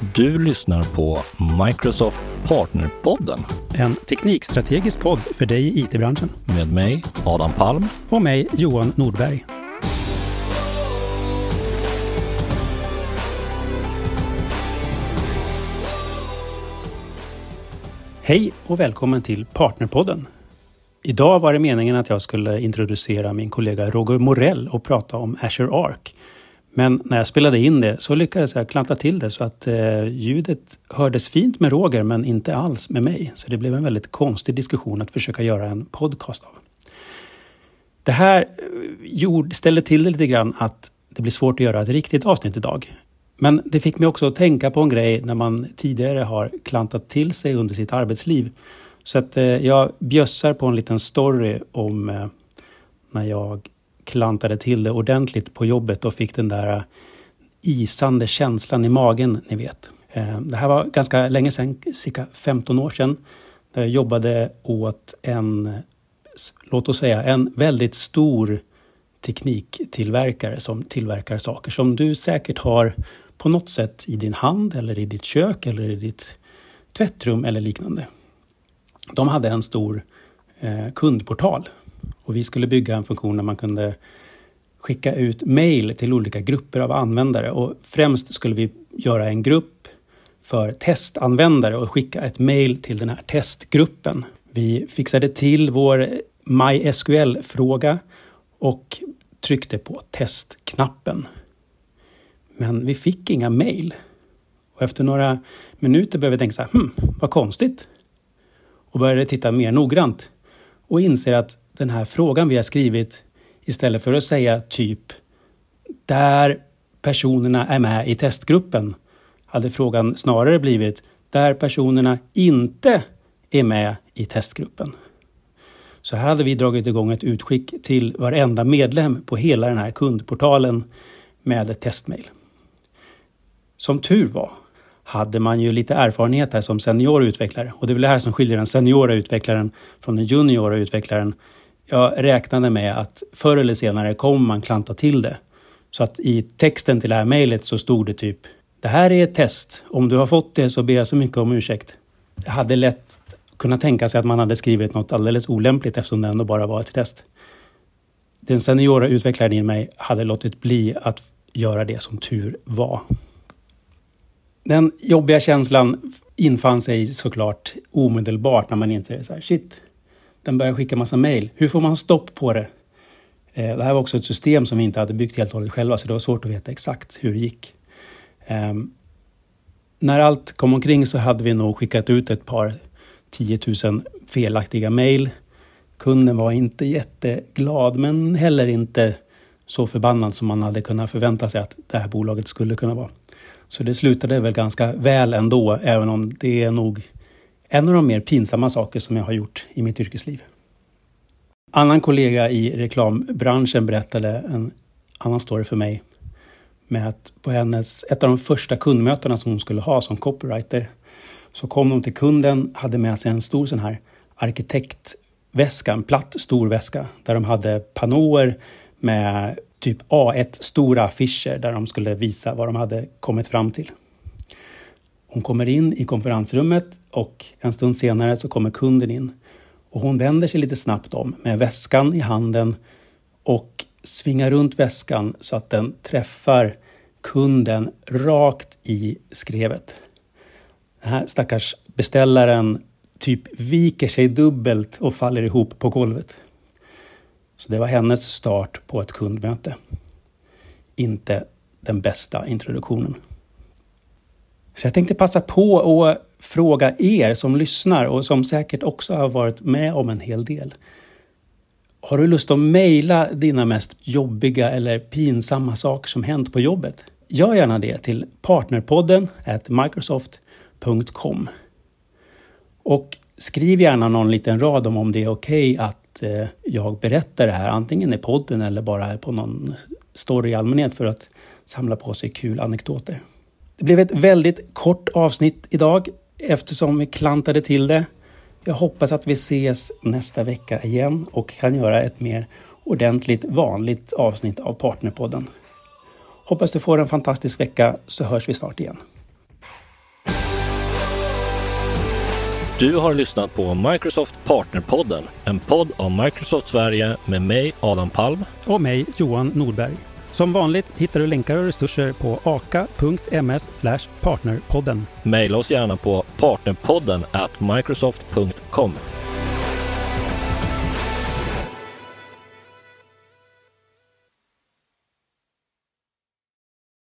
Du lyssnar på Microsoft Partnerpodden En teknikstrategisk podd för dig i IT-branschen. med mig, Adam Palm. Och mig, Johan Nordberg. Hej och välkommen till Partnerpodden. Idag var det meningen att jag skulle introducera min kollega Roger Morell och prata om Azure Arc. Men när jag spelade in det så lyckades jag klanta till det så att eh, ljudet hördes fint med Roger men inte alls med mig. Så det blev en väldigt konstig diskussion att försöka göra en podcast av. Det här eh, gjorde, ställde till det lite grann att det blir svårt att göra ett riktigt avsnitt idag. Men det fick mig också att tänka på en grej när man tidigare har klantat till sig under sitt arbetsliv. Så att eh, jag bjössar på en liten story om eh, när jag klantade till det ordentligt på jobbet och fick den där isande känslan i magen, ni vet. Eh, det här var ganska länge sedan, cirka 15 år sedan. Där jag jobbade åt en, låt oss säga, en väldigt stor tekniktillverkare som tillverkar saker som du säkert har på något sätt i din hand eller i ditt kök eller i ditt tvättrum eller liknande. De hade en stor eh, kundportal och vi skulle bygga en funktion där man kunde skicka ut mejl till olika grupper av användare och främst skulle vi göra en grupp för testanvändare och skicka ett mejl till den här testgruppen. Vi fixade till vår MySQL-fråga och tryckte på testknappen. Men vi fick inga mejl. Och efter några minuter började vi tänka så här, hmm, vad konstigt. Och började titta mer noggrant och inser att den här frågan vi har skrivit istället för att säga typ där personerna är med i testgruppen hade frågan snarare blivit där personerna inte är med i testgruppen. Så här hade vi dragit igång ett utskick till varenda medlem på hela den här kundportalen med ett testmail. Som tur var hade man ju lite erfarenhet här som senior utvecklare och det är väl det här som skiljer den seniora utvecklaren från den juniora utvecklaren. Jag räknade med att förr eller senare kommer man klanta till det. Så att i texten till det här mejlet så stod det typ Det här är ett test. Om du har fått det så ber jag så mycket om ursäkt. Det hade lätt kunnat tänka sig att man hade skrivit något alldeles olämpligt eftersom det ändå bara var ett test. Den seniora utvecklaren i mig hade låtit bli att göra det som tur var. Den jobbiga känslan infann sig såklart omedelbart när man inser så här, shit, den börjar skicka massa mejl. Hur får man stopp på det? Eh, det här var också ett system som vi inte hade byggt helt och hållet själva, så det var svårt att veta exakt hur det gick. Ehm, när allt kom omkring så hade vi nog skickat ut ett par 10 000 felaktiga mejl. Kunden var inte jätteglad, men heller inte så förbannad som man hade kunnat förvänta sig att det här bolaget skulle kunna vara. Så det slutade väl ganska väl ändå, även om det är nog en av de mer pinsamma saker som jag har gjort i mitt yrkesliv. Annan kollega i reklambranschen berättade en annan story för mig med att på hennes, ett av de första kundmötena som hon skulle ha som copywriter så kom de till kunden, hade med sig en stor sån här arkitektväska, en platt stor väska där de hade pannåer med typ A1 stora affischer där de skulle visa vad de hade kommit fram till. Hon kommer in i konferensrummet och en stund senare så kommer kunden in. Och hon vänder sig lite snabbt om med väskan i handen och svingar runt väskan så att den träffar kunden rakt i skrevet. Den här stackars beställaren typ viker sig dubbelt och faller ihop på golvet. Så det var hennes start på ett kundmöte. Inte den bästa introduktionen. Så jag tänkte passa på att fråga er som lyssnar och som säkert också har varit med om en hel del. Har du lust att mejla dina mest jobbiga eller pinsamma saker som hänt på jobbet? Gör gärna det till partnerpodden at microsoft.com. Och skriv gärna någon liten rad om om det är okej att eh, jag berättar det här antingen i podden eller bara på någon story i allmänhet för att samla på sig kul anekdoter. Det blev ett väldigt kort avsnitt idag eftersom vi klantade till det. Jag hoppas att vi ses nästa vecka igen och kan göra ett mer ordentligt vanligt avsnitt av Partnerpodden. Hoppas du får en fantastisk vecka så hörs vi snart igen. Du har lyssnat på Microsoft Partnerpodden, en podd av Microsoft Sverige med mig Adam Palm och mig Johan Nordberg. Som vanligt hittar du länkar och resurser på aka.ms partnerpodden. Maila oss gärna på partnerpodden at microsoft.com.